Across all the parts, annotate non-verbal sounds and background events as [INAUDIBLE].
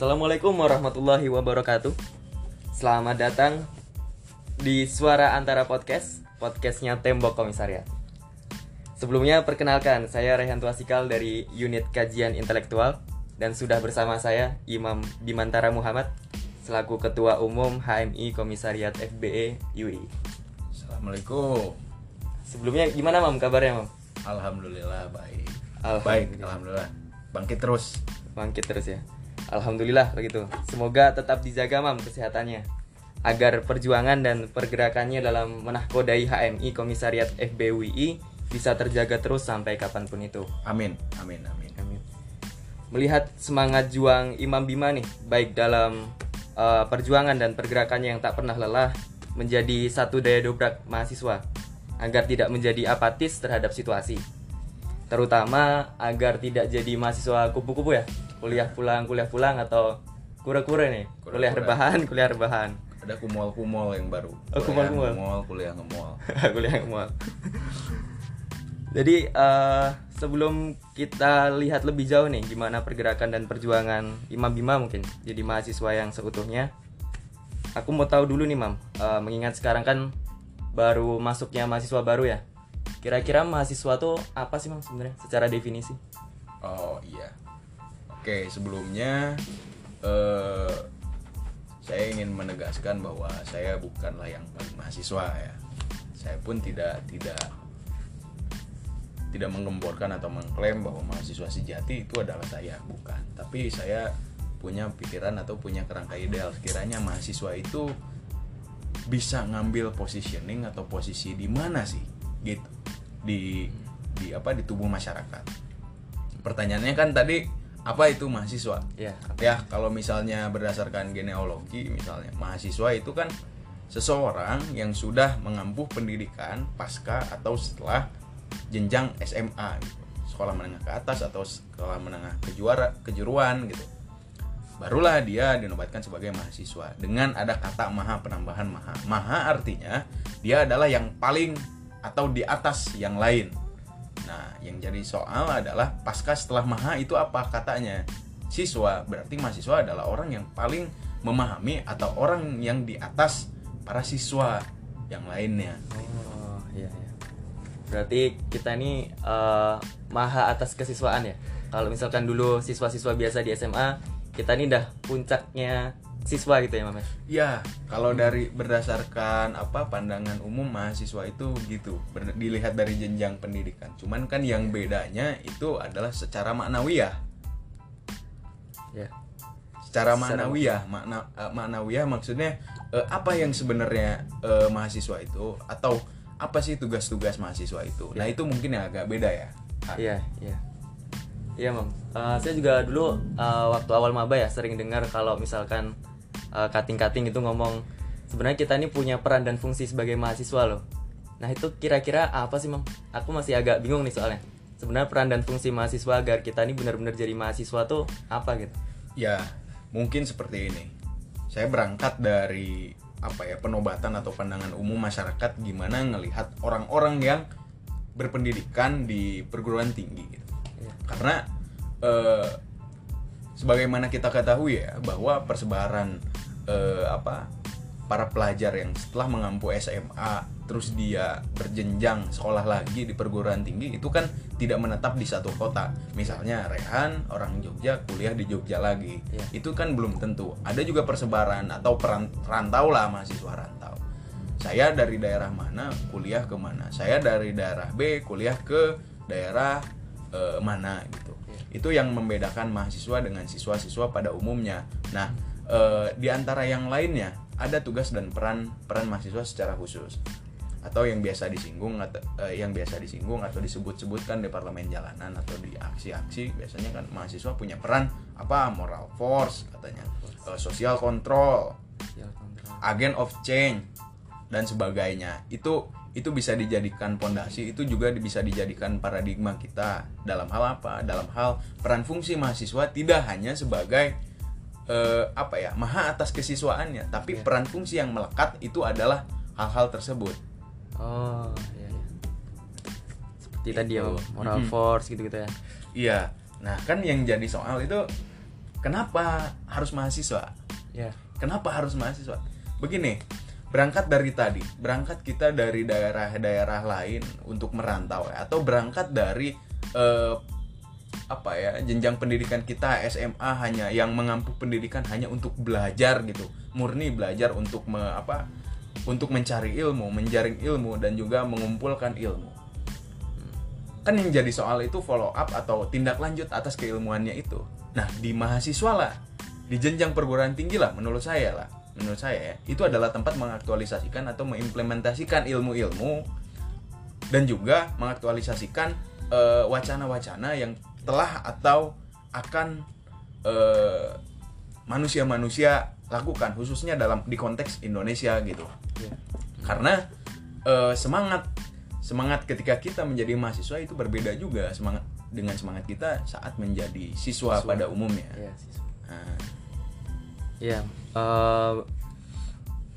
Assalamualaikum warahmatullahi wabarakatuh. Selamat datang di Suara Antara Podcast, podcastnya Tembok Komisariat. Sebelumnya perkenalkan, saya Rehantu Asikal dari Unit Kajian Intelektual dan sudah bersama saya Imam Bimantara Muhammad selaku Ketua Umum HMI Komisariat FBE UI. Assalamualaikum. Sebelumnya gimana Mam kabarnya Mam? Alhamdulillah baik. Alhamdulillah. Baik, alhamdulillah. Bangkit terus. Bangkit terus ya. Alhamdulillah begitu. Semoga tetap dijaga Mam kesehatannya agar perjuangan dan pergerakannya dalam menahkodai HMI Komisariat FBUI bisa terjaga terus sampai kapan pun itu. Amin, amin, amin. Amin. Melihat semangat juang Imam Bima nih, baik dalam uh, perjuangan dan pergerakannya yang tak pernah lelah, menjadi satu daya dobrak mahasiswa agar tidak menjadi apatis terhadap situasi. Terutama agar tidak jadi mahasiswa kupu-kupu ya, kuliah pulang, kuliah pulang atau kura-kura nih, Kura-kura. kuliah rebahan, kuliah rebahan. Ada kumol-kumol yang baru. Oh, kumol-kumol. ngemol, kuliah ngemol. [LAUGHS] kuliah ngemol. Jadi eh, sebelum kita lihat lebih jauh nih gimana pergerakan dan perjuangan Imam Bima mungkin jadi mahasiswa yang seutuhnya. Aku mau tahu dulu nih Mam, Eh, mengingat sekarang kan baru masuknya mahasiswa baru ya. Kira-kira mahasiswa tuh apa sih Mam sebenarnya secara definisi? Oh iya. Oke, sebelumnya eh saya ingin menegaskan bahwa saya bukanlah yang paling mahasiswa ya. Saya pun tidak tidak tidak menggemborkan atau mengklaim bahwa mahasiswa sejati itu adalah saya, bukan. Tapi saya punya pikiran atau punya kerangka ideal. Sekiranya mahasiswa itu bisa ngambil positioning atau posisi di mana sih? Gitu. Di di apa? Di tubuh masyarakat. Pertanyaannya kan tadi apa itu mahasiswa? Ya. ya kalau misalnya berdasarkan genealogi misalnya mahasiswa itu kan seseorang yang sudah mengampuh pendidikan pasca atau setelah jenjang SMA gitu. sekolah menengah ke atas atau sekolah menengah kejuara kejuruan gitu. Barulah dia dinobatkan sebagai mahasiswa. Dengan ada kata maha penambahan maha. Maha artinya dia adalah yang paling atau di atas yang lain nah yang jadi soal adalah pasca setelah maha itu apa katanya siswa berarti mahasiswa adalah orang yang paling memahami atau orang yang di atas para siswa yang lainnya Oh iya iya. Berarti kita ini eh, maha atas kesiswaan ya. Kalau misalkan dulu siswa-siswa biasa di SMA, kita ini udah puncaknya siswa gitu ya, Mam. ya? Ya, kalau dari berdasarkan apa pandangan umum mahasiswa itu gitu, ber- dilihat dari jenjang pendidikan. Cuman kan yang bedanya itu adalah secara maknawiyah. Ya. Secara Secara- maknawiyah, makna eh, maknawiyah maksudnya eh, apa yang sebenarnya eh, mahasiswa itu atau apa sih tugas-tugas mahasiswa itu? Nah, itu mungkin yang agak beda ya. Ah, Iya, iya. Iya, Mam. Eh, saya juga dulu eh, waktu awal maba ya sering dengar kalau misalkan eh, kating-kating itu ngomong sebenarnya kita ini punya peran dan fungsi sebagai mahasiswa loh. Nah, itu kira-kira apa sih, Mam? Aku masih agak bingung nih soalnya. Sebenarnya peran dan fungsi mahasiswa agar kita ini benar-benar jadi mahasiswa tuh apa gitu? Ya, mungkin seperti ini. Saya berangkat dari apa ya penobatan atau pandangan umum masyarakat gimana ngelihat orang-orang yang berpendidikan di perguruan tinggi gitu. Iya. Karena eh, sebagaimana kita ketahui ya bahwa persebaran eh, apa para pelajar yang setelah mengampu SMA terus dia berjenjang sekolah lagi di perguruan tinggi itu kan tidak menetap di satu kota. Misalnya Rehan orang Jogja kuliah di Jogja lagi. Iya. Itu kan belum tentu. Ada juga persebaran atau peran, rantau lah mahasiswa rantau. Saya dari daerah mana kuliah ke mana. Saya dari daerah B kuliah ke daerah eh, mana gitu. Itu yang membedakan mahasiswa dengan siswa-siswa pada umumnya. Nah, eh, di antara yang lainnya ada tugas dan peran peran mahasiswa secara khusus. Atau yang biasa disinggung atau eh, yang biasa disinggung atau disebut-sebutkan di parlemen jalanan atau di aksi-aksi biasanya kan mahasiswa punya peran. Apa? Moral force katanya. Eh, social control. Agent of change dan sebagainya. Itu itu bisa dijadikan pondasi itu juga bisa dijadikan paradigma kita. Dalam hal apa? Dalam hal peran fungsi mahasiswa tidak hanya sebagai eh, apa ya maha atas kesiswaannya tapi Iya. peran fungsi yang melekat itu adalah hal-hal tersebut Oh, iya iya. Seperti tadi ya, moral Mhm. force gitu-gitu ya. iya nah kan yang jadi soal itu kenapa harus mahasiswa Ya. Kenapa harus mahasiswa? Begini, berangkat dari tadi, berangkat kita dari daerah-daerah lain untuk merantau ya, atau berangkat dari eh, apa ya jenjang pendidikan kita SMA hanya yang mengampu pendidikan hanya untuk belajar gitu, murni belajar untuk me, apa untuk mencari ilmu, menjaring ilmu dan juga mengumpulkan ilmu. Kan yang jadi soal itu follow up atau tindak lanjut atas keilmuannya itu. Nah, di mahasiswa lah, di jenjang perguruan tinggi lah menurut saya lah, menurut saya ya, itu adalah tempat mengaktualisasikan atau mengimplementasikan ilmu-ilmu dan juga mengaktualisasikan eh, wacana-wacana yang telah atau akan eh, manusia-manusia lakukan khususnya dalam di konteks Indonesia gitu Ya. karena eh, semangat semangat ketika kita menjadi mahasiswa itu berbeda juga semangat dengan semangat kita saat menjadi siswa, Siswa. pada umumnya Ya, siswa. Nah, Ya, eh,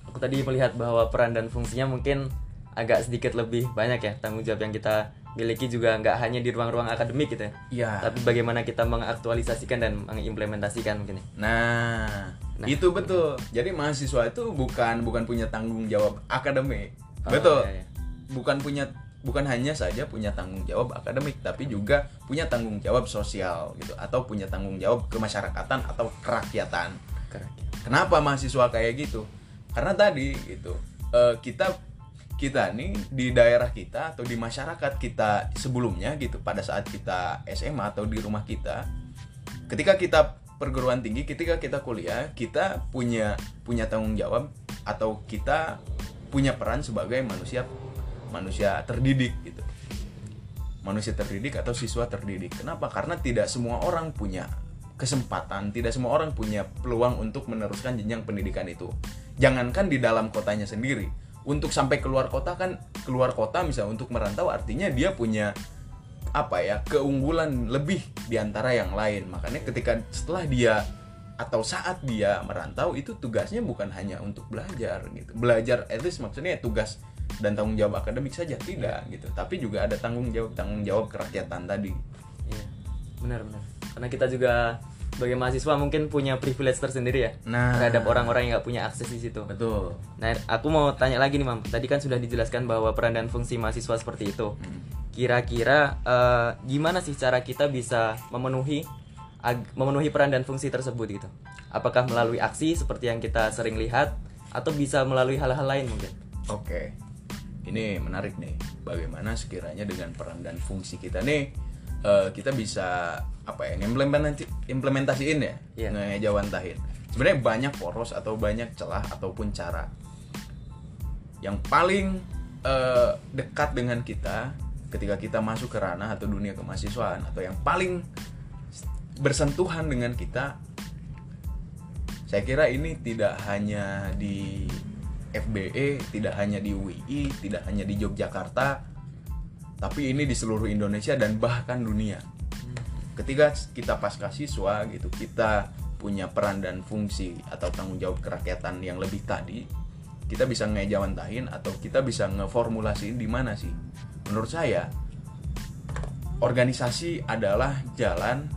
aku tadi melihat bahwa peran dan fungsinya mungkin agak sedikit lebih banyak ya tanggung jawab yang kita miliki juga nggak hanya di ruang-ruang akademik gitu ya, ya tapi bagaimana kita mengaktualisasikan dan mengimplementasikan mungkin ya. nah, Nah. itu betul jadi mahasiswa itu bukan bukan punya tanggung jawab akademik Oh, betul iya, iya. bukan punya bukan hanya saja punya tanggung jawab akademik tapi juga punya tanggung jawab sosial gitu atau punya tanggung jawab kemasyarakatan atau kerakyatan Keren. Kenapa mahasiswa kayak gitu? Karena tadi gitu eh, kita kita nih di daerah kita atau di masyarakat kita sebelumnya gitu pada saat kita SMA atau di rumah kita ketika kita perguruan tinggi ketika kita kuliah kita punya punya tanggung jawab atau kita punya peran sebagai manusia manusia terdidik gitu. Manusia terdidik atau siswa terdidik. Kenapa? Karena tidak semua orang punya kesempatan tidak semua orang punya peluang untuk meneruskan jenjang pendidikan itu. Jangankan di dalam kotanya sendiri untuk sampai keluar kota kan keluar kota misalnya untuk merantau artinya dia punya apa ya keunggulan lebih di antara yang lain. Makanya ketika setelah dia atau saat dia merantau itu tugasnya bukan hanya untuk belajar gitu. Belajar at least maksudnya tugas dan tanggung jawab akademik saja tidak gitu. Tapi juga ada tanggung jawab tanggung jawab kerakyatan tadi. Iya, benar-benar. Karena kita juga sebagai mahasiswa mungkin punya privilege tersendiri ya Nah. terhadap orang-orang yang nggak punya akses di situ. betul Nah, aku mau tanya lagi nih, Mam. Tadi kan sudah dijelaskan bahwa peran dan fungsi mahasiswa seperti itu. Kira-kira eh, gimana sih cara kita bisa memenuhi memenuhi peran dan fungsi tersebut gitu? Apakah melalui aksi seperti yang kita sering lihat atau bisa melalui hal-hal lain mungkin? Oke, ini menarik nih. Bagaimana sekiranya dengan peran dan fungsi kita nih, eh, kita bisa apa ya, implementasi implementasiin ya, Iya. ngejawantahin. Sebenarnya banyak poros atau banyak celah ataupun cara. Yang paling eh, dekat dengan kita ketika kita masuk ke ranah atau dunia kemahasiswaan atau yang paling bersentuhan dengan kita saya kira ini tidak hanya di FBE, tidak hanya di UI, tidak hanya di Yogyakarta, tapi ini di seluruh Indonesia dan bahkan dunia. Ketika kita pasca siswa gitu, kita punya peran dan fungsi atau tanggung jawab kerakyatan yang lebih tadi, kita bisa ngejawantahin atau kita bisa ngeformulasiin di mana sih? Menurut saya, organisasi adalah jalan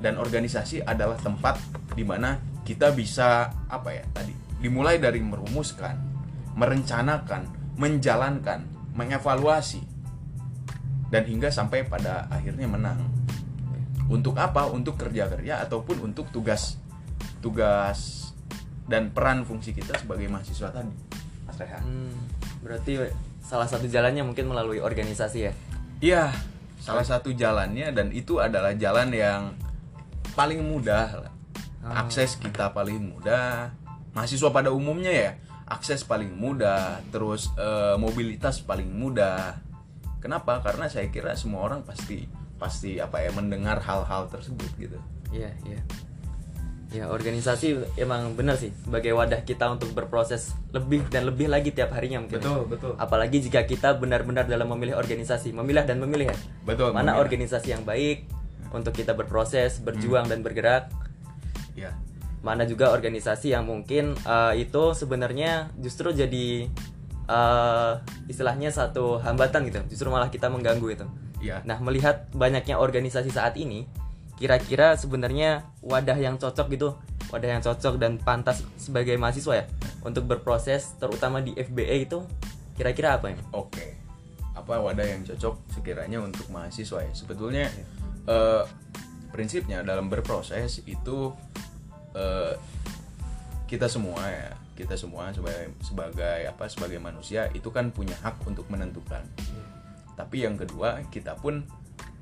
dan organisasi adalah tempat di mana kita bisa apa ya tadi dimulai dari merumuskan, merencanakan, menjalankan, mengevaluasi dan hingga sampai pada akhirnya menang. Untuk apa? Untuk kerja-kerja ataupun untuk tugas tugas dan peran fungsi kita sebagai mahasiswa tadi. Mas Rehan. Hmm, berarti salah satu jalannya mungkin melalui organisasi ya. Iya, salah satu jalannya dan itu adalah jalan yang paling mudah. Ah. Akses kita paling mudah. Mahasiswa pada umumnya ya, akses paling mudah, terus eh, mobilitas paling mudah. Kenapa? Karena saya kira semua orang pasti pasti apa ya mendengar hal-hal tersebut gitu. Iya, iya. Ya, organisasi emang benar sih sebagai wadah kita untuk berproses lebih dan lebih lagi tiap harinya mungkin. ya. betul. Apalagi jika kita benar-benar dalam memilih organisasi, memilah dan memilih ya. Betul. Mana memilah. organisasi yang baik untuk kita berproses, berjuang dan bergerak. Ya. Mana juga organisasi yang mungkin eh, itu sebenarnya justru jadi eh, istilahnya satu hambatan gitu. Justru malah kita mengganggu itu. Iya. Nah, melihat banyaknya organisasi saat ini, kira-kira sebenarnya wadah yang cocok gitu wadah yang cocok dan pantas sebagai mahasiswa ya untuk berproses terutama di FBA itu kira-kira apa ya Oke, apa wadah yang cocok sekiranya untuk mahasiswa ya? Sebetulnya eh, prinsipnya dalam berproses itu eh, kita semua ya, kita semua sebagai sebagai apa sebagai manusia itu kan punya hak untuk menentukan. Tapi yang kedua kita pun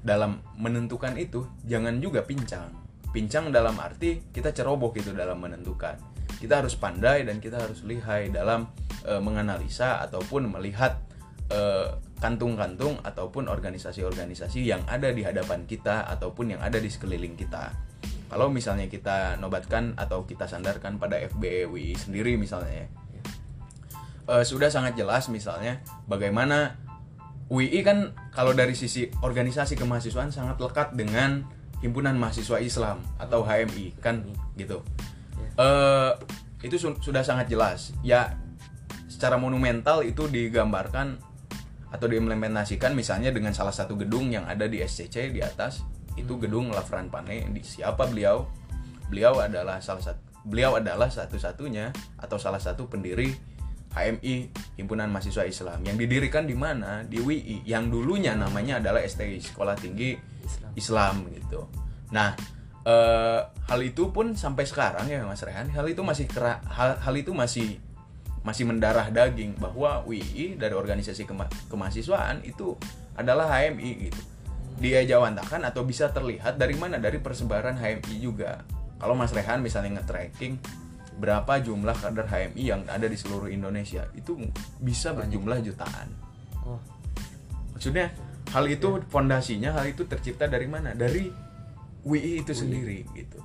dalam menentukan itu jangan juga pincang. Pincang dalam arti kita ceroboh gitu dalam menentukan. Kita harus pandai dan kita harus lihai dalam eh, menganalisa ataupun melihat eh, kantung-kantung ataupun organisasi-organisasi yang ada di hadapan kita ataupun yang ada di sekeliling kita. Kalau misalnya kita nobatkan atau kita sandarkan pada FBWI sendiri misalnya ya, eh, sudah sangat jelas misalnya bagaimana UI kan kalau dari sisi organisasi kemahasiswaan sangat lekat dengan himpunan mahasiswa Islam atau HMI kan? Gitu. Eh, itu su- sudah sangat jelas. Ya secara monumental itu digambarkan atau diimplementasikan misalnya dengan salah satu gedung yang ada di SCC di atas. Itu gedung Lafran Pane di siapa beliau? Beliau adalah salah satu beliau adalah satu-satunya atau salah satu pendiri HMI Himpunan Mahasiswa Islam yang didirikan di mana di WI yang dulunya namanya adalah STI Sekolah Tinggi Islam. Islam gitu. Nah, eh, hal itu pun sampai sekarang ya Mas Rehan, hal itu masih kera- hal, hal itu masih masih mendarah daging bahwa WI dari organisasi kema- kemahasiswaan itu adalah HMI gitu. Dia jawantakan atau bisa terlihat dari mana dari persebaran HMI juga. Kalau Mas Rehan misalnya nge-tracking berapa jumlah kader HMI yang ada di seluruh Indonesia itu bisa berjumlah jutaan. oh Maksudnya hal itu fondasinya hal itu tercipta dari mana? Dari WI itu sendiri gitu.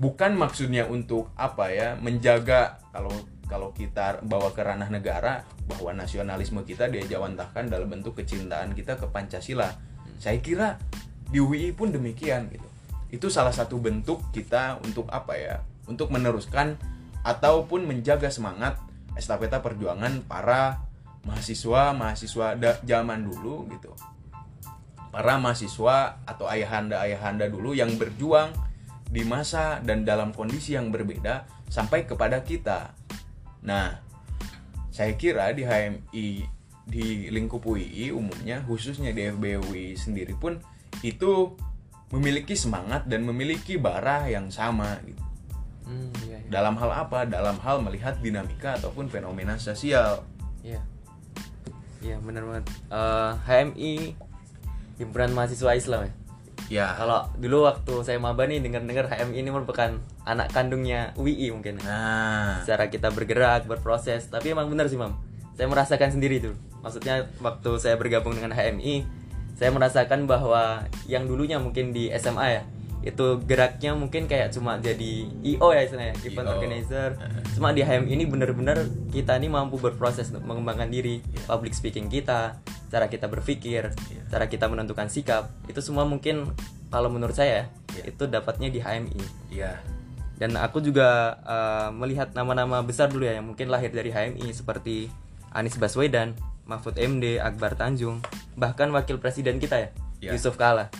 Bukan maksudnya untuk apa ya menjaga kalau kalau kita bawa ke ranah negara bahwa nasionalisme kita dia jawantahkan dalam bentuk kecintaan kita ke Pancasila. Saya kira di UI pun demikian gitu. Itu salah satu bentuk kita untuk apa ya? Untuk meneruskan ataupun menjaga semangat estafeta perjuangan para mahasiswa mahasiswa zaman dulu gitu. Para mahasiswa atau ayahanda ayahanda dulu yang berjuang di masa dan dalam kondisi yang berbeda sampai kepada kita. Nah saya kira di HMI di lingkup UI umumnya khususnya di FBUI sendiri pun itu memiliki semangat dan memiliki bara yang sama gitu hmm, iya, iya. dalam hal apa dalam hal melihat dinamika ataupun fenomena sosial Iya. Iya, benar banget. Eh, HMI Himpunan Mahasiswa Islam ya. ya Kalau dulu waktu saya maba nih dengar-dengar HMI ini merupakan anak kandungnya UI mungkin. nah Secara kita bergerak, berproses, tapi emang benar sih, Mam. Saya merasakan sendiri tuh. Maksudnya waktu saya bergabung dengan HMI, saya merasakan bahwa yang dulunya mungkin di SMA ya, itu geraknya mungkin kayak cuma jadi IO ya istilahnya, event organizer. Cuma di HMI ini benar-benar kita ini mampu berproses mengembangkan diri, public speaking kita, cara kita berpikir, Iya. cara kita menentukan sikap. Itu semua mungkin kalau menurut saya Iya. itu dapatnya di HMI ya dan aku juga uh, melihat nama-nama besar dulu ya yang mungkin lahir dari HMI seperti Anies Baswedan, Mahfud MD, Akbar Tanjung, bahkan wakil presiden kita ya, Ya. Yusuf Kala.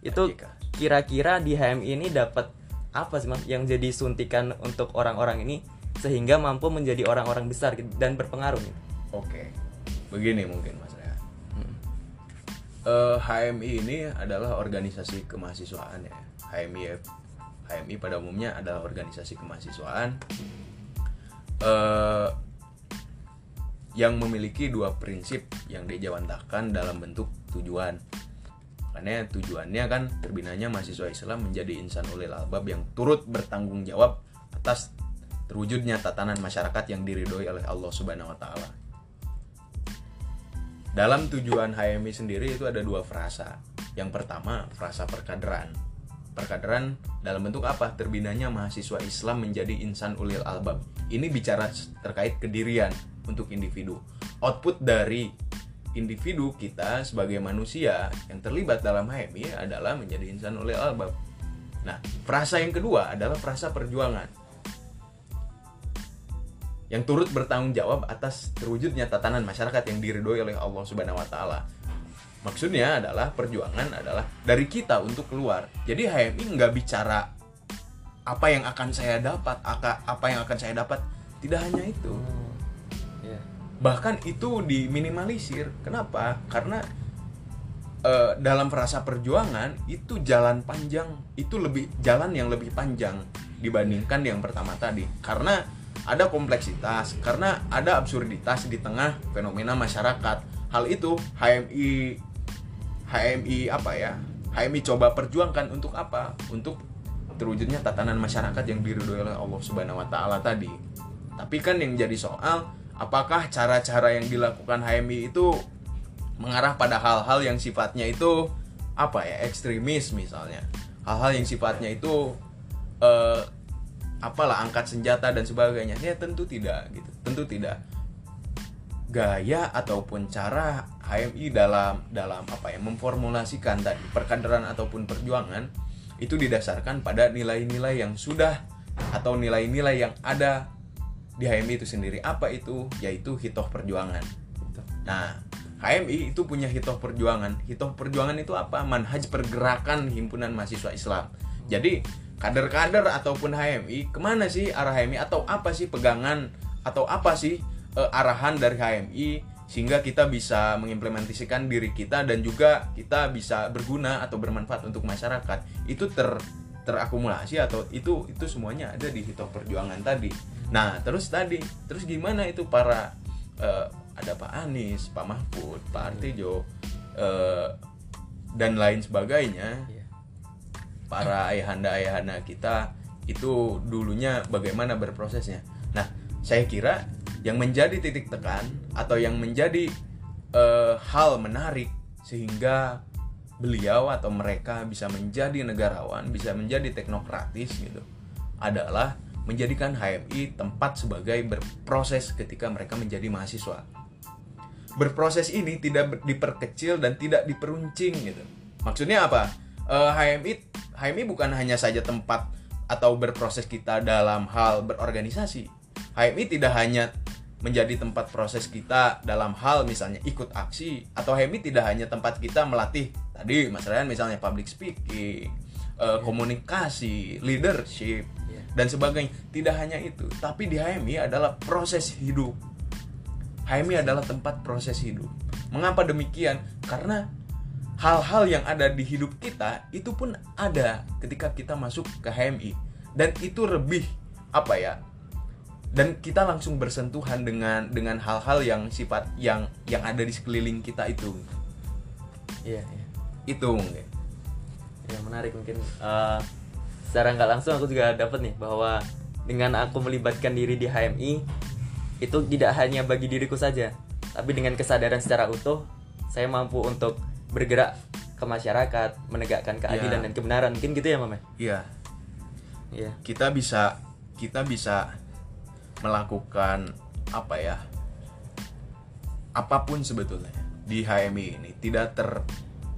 Itu JK. Kira-kira di HMI ini dapat apa sih Mas yang jadi suntikan untuk orang-orang ini sehingga mampu menjadi orang-orang besar gitu, dan berpengaruh gitu. Oke, begini mungkin Mas Rehan. Hmm. Eh, HMI ini adalah organisasi kemahasiswaan ya. HMI ya- HMI pada umumnya adalah organisasi kemahasiswaan eh, yang memiliki dua prinsip yang dijawantahkan dalam bentuk tujuan. Karena tujuannya kan terbinanya mahasiswa Islam menjadi insan ulil albab yang turut bertanggung jawab atas terwujudnya tatanan masyarakat yang diridhoi oleh Allah Subhanahu wa taala. Dalam tujuan HMI sendiri itu ada dua frasa. Yang pertama, frasa perkaderan. Perkaderan dalam bentuk apa? Terbinanya mahasiswa Islam menjadi insan ulil albab. Ini bicara terkait kedirian untuk individu. Output dari individu kita sebagai manusia yang terlibat dalam HMI adalah menjadi insan ulil albab. Nah, frasa yang kedua adalah frasa perjuangan yang turut bertanggung jawab atas terwujudnya tatanan masyarakat yang diridhoi oleh Allah Subhanahu wa taala. maksudnya adalah perjuangan adalah dari kita untuk keluar jadi HMI nggak bicara apa yang akan saya dapat apa yang akan saya dapat tidak hanya itu. Bahkan itu diminimalisir. Kenapa? Karena eh, dalam frasa perjuangan itu jalan panjang. Itu lebih jalan yang lebih panjang dibandingkan yang pertama tadi. Karena ada kompleksitas karena ada absurditas di tengah fenomena masyarakat. Hal itu HMI HMI apa ya? HMI coba perjuangkan untuk apa? Untuk terwujudnya tatanan masyarakat yang diridhoi oleh Allah Subhanahu wa taala tadi. Tapi kan yang jadi soal apakah cara-cara yang dilakukan HMI itu mengarah pada hal-hal yang sifatnya itu apa ya ekstremis misalnya? Hal-hal yang sifatnya itu eh, apalah angkat senjata dan sebagainya. Ya tentu tidak gitu. Tentu tidak. Gaya ataupun cara HMI dalam dalam apa ya memformulasikan tadi perkaderan ataupun perjuangan itu didasarkan pada nilai-nilai yang sudah atau nilai-nilai yang ada di HMI itu sendiri apa itu yaitu hitoh perjuangan. Nah, HMI itu punya hitoh perjuangan. Hitoh perjuangan itu apa? Manhaj pergerakan himpunan mahasiswa Islam. Jadi, kader-kader ataupun HMI, ke mana sih arah HMI? Atau apa sih pegangan? Atau apa sih eh, arahan dari HMI? Sehingga kita bisa mengimplementasikan diri kita dan juga kita bisa berguna atau bermanfaat untuk masyarakat. Itu ter terakumulasi atau itu itu semuanya ada di hitoh perjuangan tadi. Nah, terus tadi, terus gimana itu para eh, ada Pak Anies, Pak Mahfud, Pak Artijo, eh, dan lain sebagainya, Iya. para ayahanda-ayahanda kita itu dulunya bagaimana berprosesnya. Nah, saya kira yang menjadi titik tekan atau yang menjadi eh, hal menarik sehingga beliau atau mereka bisa menjadi negarawan, bisa menjadi teknokratis gitu, adalah menjadikan HMI tempat sebagai berproses ketika mereka menjadi mahasiswa. Berproses ini tidak diperkecil dan tidak diperuncing gitu. Maksudnya apa? Eh, HMI HMI bukan hanya saja tempat atau berproses kita dalam hal berorganisasi. HMI tidak hanya menjadi tempat proses kita dalam hal misalnya ikut aksi atau HMI tidak hanya tempat kita melatih tadi Mas Ryan misalnya public speaking, eh, komunikasi, leadership Iya. Dan sebagainya. Tidak hanya itu, tapi di HMI adalah proses hidup. HMI adalah tempat proses hidup. Mengapa demikian? Karena hal-hal yang ada di hidup kita itu pun ada ketika kita masuk ke HMI dan itu lebih apa ya? Dan kita langsung bersentuhan dengan dengan hal-hal yang sifat yang yang ada di sekeliling kita itu. Iya, iya. Itu mungkin. Ya menarik mungkin eh, secara nggak langsung aku juga dapat nih bahwa dengan aku melibatkan diri di HMI itu tidak hanya bagi diriku saja, tapi dengan kesadaran secara utuh saya mampu untuk bergerak ke masyarakat, menegakkan keadilan Ya. dan kebenaran. Mungkin gitu ya, Mame? Iya, Iya. kita bisa kita bisa melakukan apa ya apa pun sebetulnya di HMI ini tidak ter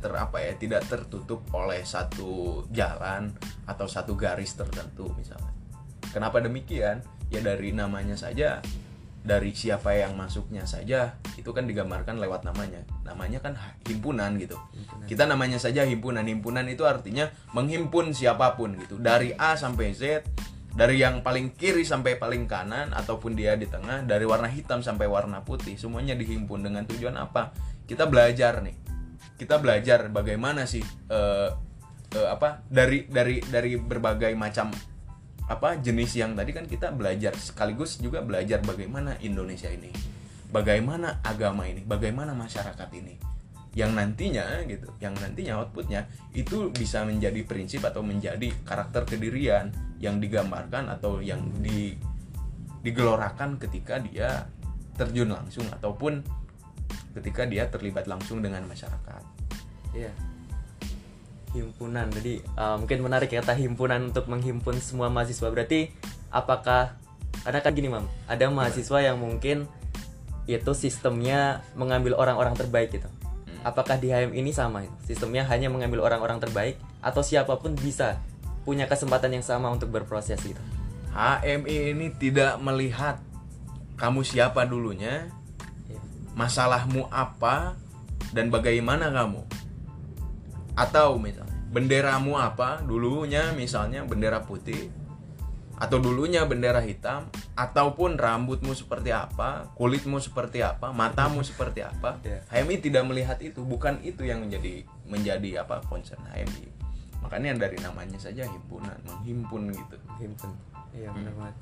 ter apa ya tidak tertutup oleh satu jalan atau satu garis tertentu misalnya. Kenapa demikian? Ya dari namanya saja dari siapa yang masuknya saja itu kan digambarkan lewat namanya. Namanya kan himpunan gitu. Himpunan. kita namanya saja himpunan. Himpunan itu artinya menghimpun siapa pun gitu. Dari A sampai Z dari yang paling kiri sampai paling kanan ataupun dia di tengah dari warna hitam sampai warna putih semuanya dihimpun dengan tujuan apa? Kita belajar nih kita belajar bagaimana sih eh, eh, apa dari dari dari berbagai macam apa jenis yang tadi kan kita belajar sekaligus juga belajar bagaimana Indonesia ini bagaimana agama ini bagaimana masyarakat ini. Yang nantinya gitu yang nantinya outputnya itu bisa menjadi prinsip atau menjadi karakter kedirian yang digambarkan atau yang di digelorakan ketika dia terjun langsung ataupun ketika dia terlibat langsung dengan masyarakat Iya. Himpunan. Jadi uh, mungkin menarik kata himpunan untuk menghimpun semua mahasiswa. Berarti apakah karena kan gini, Mam, ada mahasiswa yang mungkin itu sistemnya mengambil orang-orang terbaik gitu. Apakah di HM ini sama? Sistemnya hanya mengambil orang-orang terbaik atau siapa pun bisa punya kesempatan yang sama untuk berproses gitu. HMI ini tidak melihat kamu siapa dulunya Iya. masalahmu apa dan bagaimana kamu atau misalnya benderamu apa? Dulunya misalnya bendera putih. Atau dulunya bendera hitam. Ataupun rambutmu seperti apa? Kulitmu seperti apa? Matamu seperti apa? Ya. HMI tidak melihat itu. Bukan itu yang menjadi menjadi apa concern HMI makanya dari namanya saja himpunan menghimpun gitu. Himpun iya benar banget.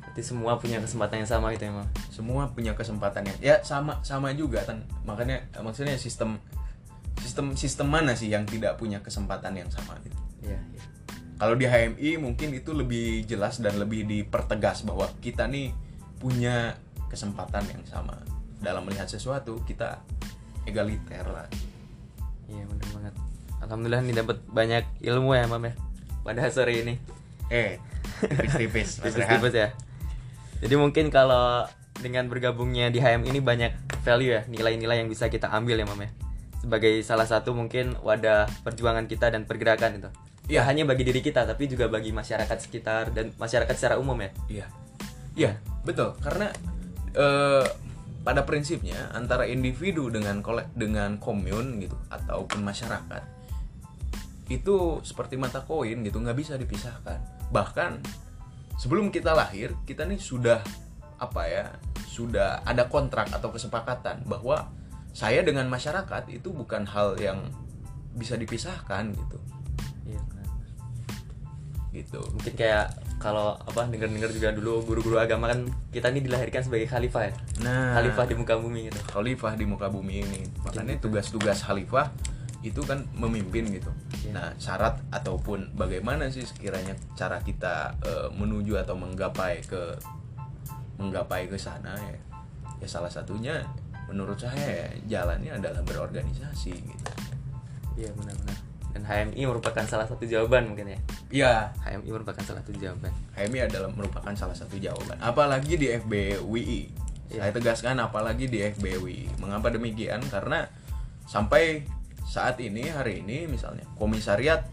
Berarti semua punya kesempatan yang sama gitu ya Mam? semua punya kesempatan yang ya sama sama juga kan? Makanya maksudnya sistem sistem sistem mana sih yang tidak punya kesempatan yang sama gitu? Iya iya. Kalau di HMI mungkin itu lebih jelas dan lebih dipertegas bahwa kita nih punya kesempatan yang sama. Dalam melihat sesuatu kita egaliter lah. Iya benar banget. Alhamdulillah nih dapat banyak ilmu ya mam ya pada sore ini. Eh tipis-tipis [LAUGHS] tipis-tipis ya. Jadi mungkin kalau dengan bergabungnya di HM ini banyak value ya nilai-nilai yang bisa kita ambil ya mam ya sebagai salah satu mungkin wadah perjuangan kita dan pergerakan itu Iya. ya hanya bagi diri kita tapi juga bagi masyarakat sekitar dan masyarakat secara umum ya Iya, iya betul. Karena eh, pada prinsipnya antara individu dengan kolek dengan komun gitu ataupun masyarakat itu seperti mata koin gitu nggak bisa dipisahkan. Bahkan sebelum kita lahir kita nih sudah apa ya sudah ada kontrak atau kesepakatan bahwa saya dengan masyarakat itu bukan hal yang bisa dipisahkan gitu. Iya benar. gitu. Mungkin kayak kalau apa dengar-dengar juga dulu guru-guru agama kan kita ini dilahirkan sebagai khalifah ya. Nah. Khalifah di muka bumi gitu. Khalifah di muka bumi ini. Makanya tugas-tugas khalifah itu kan memimpin gitu. Iya. nah syarat ataupun bagaimana sih sekiranya cara kita eh, menuju atau menggapai ke menggapai ke sana ya? Ya salah satunya menurut saya ya, jalannya adalah berorganisasi gitu. Iya benar-benar. Dan HMI merupakan salah satu jawaban mungkin ya? Ya HMI merupakan salah satu jawaban. HMI adalah merupakan salah satu jawaban. Apalagi di FBWI Iya. saya tegaskan apalagi di FBWI mengapa demikian? Karena sampai saat ini hari ini misalnya komisariat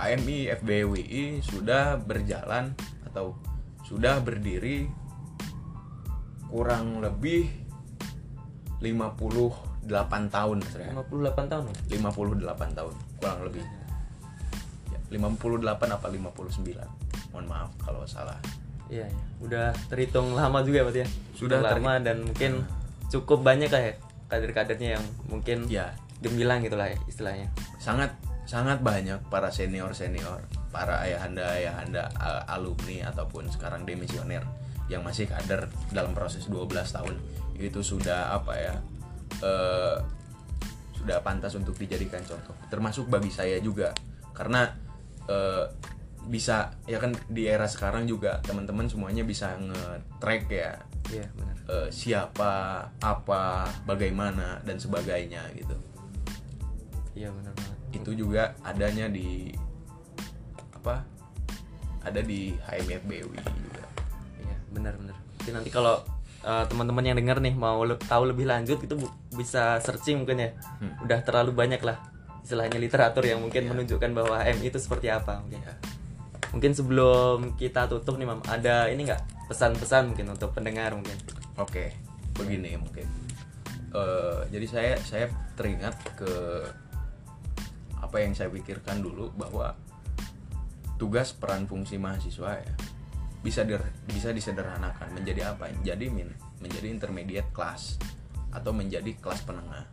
HMI FBWI sudah berjalan atau sudah berdiri kurang lebih 58 tahun Rehan. 58 tahun ya 58 tahun kurang lebih ya, 58 apa 59 mohon maaf kalau salah Iya, iya. Udah terhitung lama juga ya, ya. Sudah Terhitung lama dan mungkin cukup banyak lah ya kader-kadernya yang mungkin ya gemilang gitu lah ya istilahnya. sangat sangat banyak para senior senior para ayahanda ayahanda a- alumni ataupun sekarang demisioner yang masih kader dalam proses 12 tahun itu sudah apa ya eh, sudah pantas untuk dijadikan contoh termasuk bagi saya juga karena eh, bisa ya kan di era sekarang juga teman-teman semuanya bisa nge-track ya Iya, benar. eh, siapa apa bagaimana dan sebagainya gitu Iya, benar banget. itu juga adanya di apa ada di HMFBW juga Iya, benar benar. Mungkin nanti kalau uh, teman-teman yang dengar nih mau le- tahu lebih lanjut itu bisa searching mungkin ya. Hmm. Udah terlalu banyak lah istilahnya literatur yang mungkin menunjukkan bahwa HMI itu seperti apa mungkin. ya Mungkin sebelum kita tutup nih, Mam, ada ini nggak pesan-pesan mungkin untuk pendengar mungkin. oke begini mungkin Eh, jadi saya saya teringat ke apa yang saya pikirkan dulu bahwa tugas peran fungsi mahasiswa ya bisa dir- bisa disederhanakan menjadi apa? Jadi min menjadi intermediate class atau menjadi kelas penengah.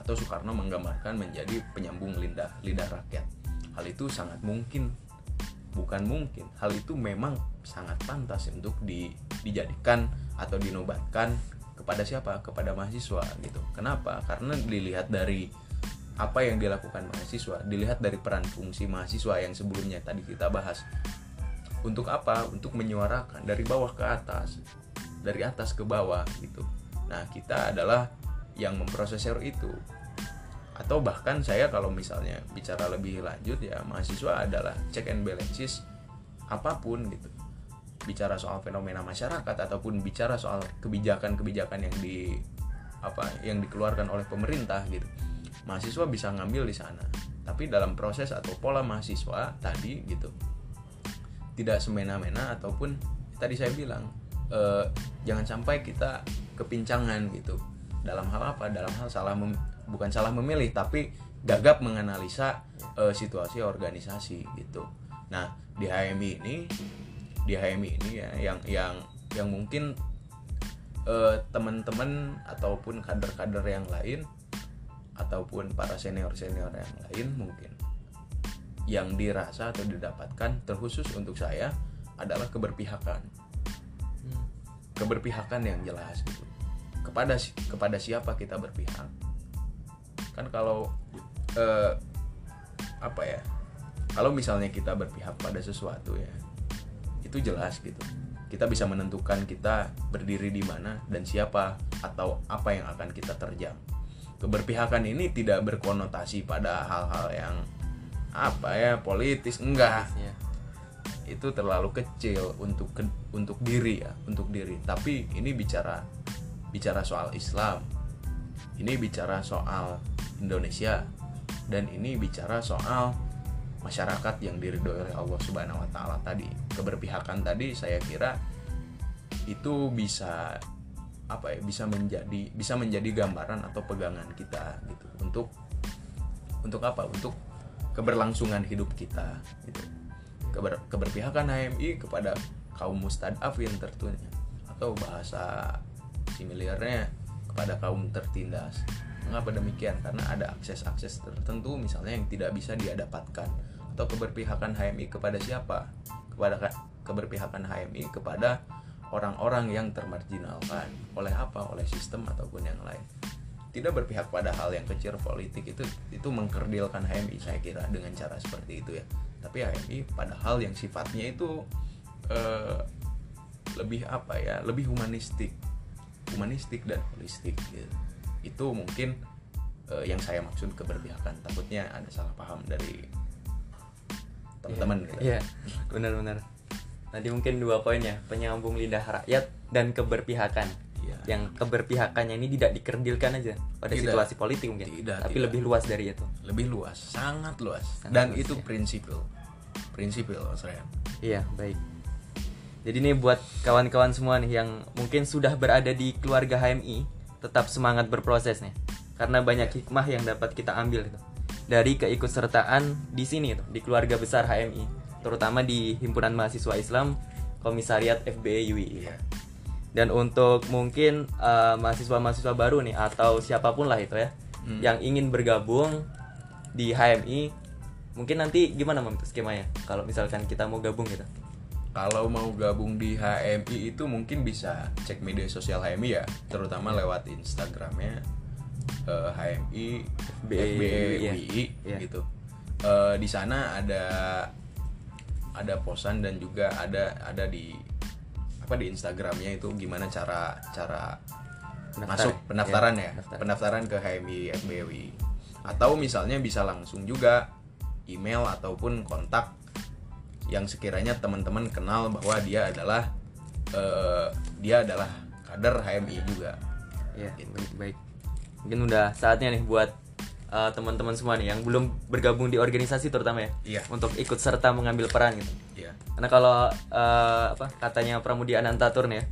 Atau Soekarno menggambarkan menjadi penyambung lidah lidah rakyat. Hal itu sangat mungkin. Bukan mungkin hal itu memang sangat pantas untuk di- dijadikan atau dinobatkan kepada siapa? Kepada mahasiswa gitu. Kenapa? Karena dilihat dari apa yang dilakukan mahasiswa dilihat dari peran fungsi mahasiswa yang sebelumnya tadi kita bahas untuk apa? Untuk menyuarakan dari bawah ke atas. Dari atas ke bawah gitu. Nah kita adalah yang memprosesor itu. Atau bahkan saya kalau misalnya bicara lebih lanjut ya mahasiswa adalah check and balances apa pun gitu. Bicara soal fenomena masyarakat ataupun bicara soal kebijakan-kebijakan yang di apa yang dikeluarkan oleh pemerintah gitu. Mahasiswa bisa ngambil di sana. Tapi dalam proses atau pola mahasiswa tadi gitu tidak semena-mena ataupun tadi saya bilang eh, jangan sampai kita kepincangan gitu dalam hal apa dalam hal salah bukan salah memilih tapi gagap menganalisa eh, situasi organisasi gitu. Nah di HMI ini di HMI ini ya yang yang yang mungkin eh, teman-teman ataupun kader-kader yang lain ataupun para senior-senior yang lain mungkin yang dirasa atau didapatkan terkhusus untuk saya adalah keberpihakan. Keberpihakan yang jelas gitu. Kepada kepada siapa kita berpihak? Kan kalau eh, apa ya kalau misalnya kita berpihak pada sesuatu ya itu jelas gitu. Kita bisa menentukan kita berdiri di mana dan siapa atau apa yang akan kita terjang. Keberpihakan ini tidak berkonotasi pada hal-hal yang apa ya politis? Enggak. Ya. itu terlalu kecil untuk ke- untuk diri ya untuk diri. Tapi ini bicara bicara soal Islam. Ini bicara soal Indonesia. Dan ini bicara soal masyarakat yang diridhoi oleh Allah Subhanahu wa taala tadi. Keberpihakan tadi saya kira itu bisa apa ya bisa menjadi bisa menjadi gambaran atau pegangan kita gitu. Untuk untuk apa? Untuk keberlangsungan hidup kita gitu. Keber- keberpihakan HMI kepada kaum mustadafin tertunya atau bahasa similirnya kepada kaum tertindas. Mengapa demikian? Karena ada akses-akses tertentu misalnya yang tidak bisa dia dapatkan atau keberpihakan HMI kepada siapa? Kepada ka- keberpihakan HMI kepada orang-orang yang termarginalkan oleh apa? Oleh sistem ataupun yang lain tidak berpihak pada hal yang kecil politik itu itu mengkerdilkan HMI saya kira dengan cara seperti itu ya tapi HMI pada hal yang sifatnya itu eh, lebih apa ya lebih humanistik humanistik dan holistik gitu. itu mungkin eh, yang saya maksud keberpihakan takutnya ada salah paham dari teman-teman gitu. Iya, benar-benar. Tadi mungkin dua poin ya, penyambung lidah rakyat dan keberpihakan. Iya. Yang keberpihakannya ini tidak dikerdilkan aja pada Tidak. situasi politik mungkin, Tidak, tapi tidak. lebih luas dari itu. lebih luas sangat luas Sangat dan luas, itu ya. prinsipil prinsipil Mas Ryan Iya, baik. Jadi ini buat kawan-kawan semua nih yang mungkin sudah berada di keluarga HMI, tetap semangat berproses nih. Karena banyak hikmah yang dapat kita ambil itu. Dari keikutsertaan di sini itu, di keluarga besar HMI, terutama di Himpunan Mahasiswa Islam Komisariat FBE UII. Iya. Dan untuk mungkin eh, mahasiswa-mahasiswa baru nih atau siapa pun lah itu ya Hmm. yang ingin bergabung di HMI, mungkin nanti gimana Mam skemanya kalau misalkan kita mau gabung gitu. Kalau mau gabung di HMI itu mungkin bisa cek media sosial HMI ya, terutama lewat Instagramnya eh, HMI. FBWI Iya. gitu. Eh, di sana ada ada posan dan juga ada ada di apa di Instagramnya itu gimana cara cara Pendaftar. masuk pendaftaran Iya, ya, pendaftar. pendaftaran ke HMI FBWI atau misalnya bisa langsung juga email ataupun kontak yang sekiranya teman-teman kenal bahwa dia adalah eh, dia adalah kader HMI juga Iya, Gitu. baik, baik. Mungkin udah saatnya nih buat uh, teman-teman semua nih yang belum bergabung di organisasi terutama ya, Iya. untuk ikut serta mengambil peran gitu. ya Karena kalau uh, apa katanya Pramudia Anantatur nih ya,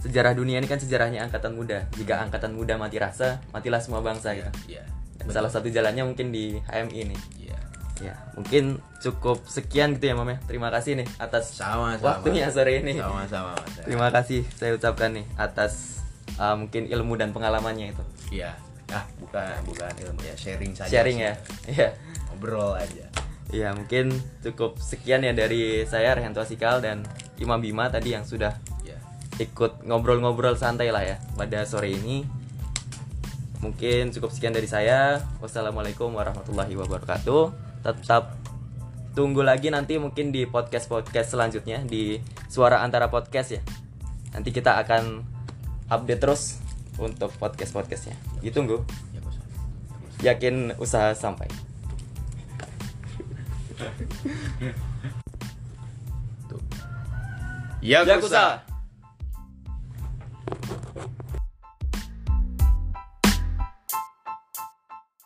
sejarah dunia ini kan sejarahnya angkatan muda. Jika angkatan muda mati rasa, matilah semua bangsa ya gitu. ya Dan salah satu jalannya mungkin di HMI nih. ya Ya, mungkin cukup sekian gitu ya Mam ya. Terima kasih nih atas sama sama waktunya sore ini. sama-sama Mas. Terima kasih saya ucapkan nih atas uh, mungkin ilmu dan pengalamannya itu. Iya. Ah, bukan bukan ilmu ya, sharing saja. Sharing sih. ya. Iya. Ngobrol aja. Iya, mungkin cukup sekian ya dari saya Rehanto Asikal dan Imam Bima tadi yang sudah Ya. ikut ngobrol-ngobrol santai lah ya pada sore ini. Mungkin cukup sekian dari saya. Wassalamualaikum warahmatullahi wabarakatuh. Tetap tunggu lagi nanti mungkin di podcast-podcast selanjutnya di Suara Antara Podcast ya. Nanti kita akan update terus untuk podcast podcastnya ditunggu ya, yakin usaha sampai. Yakuza. Yakuza.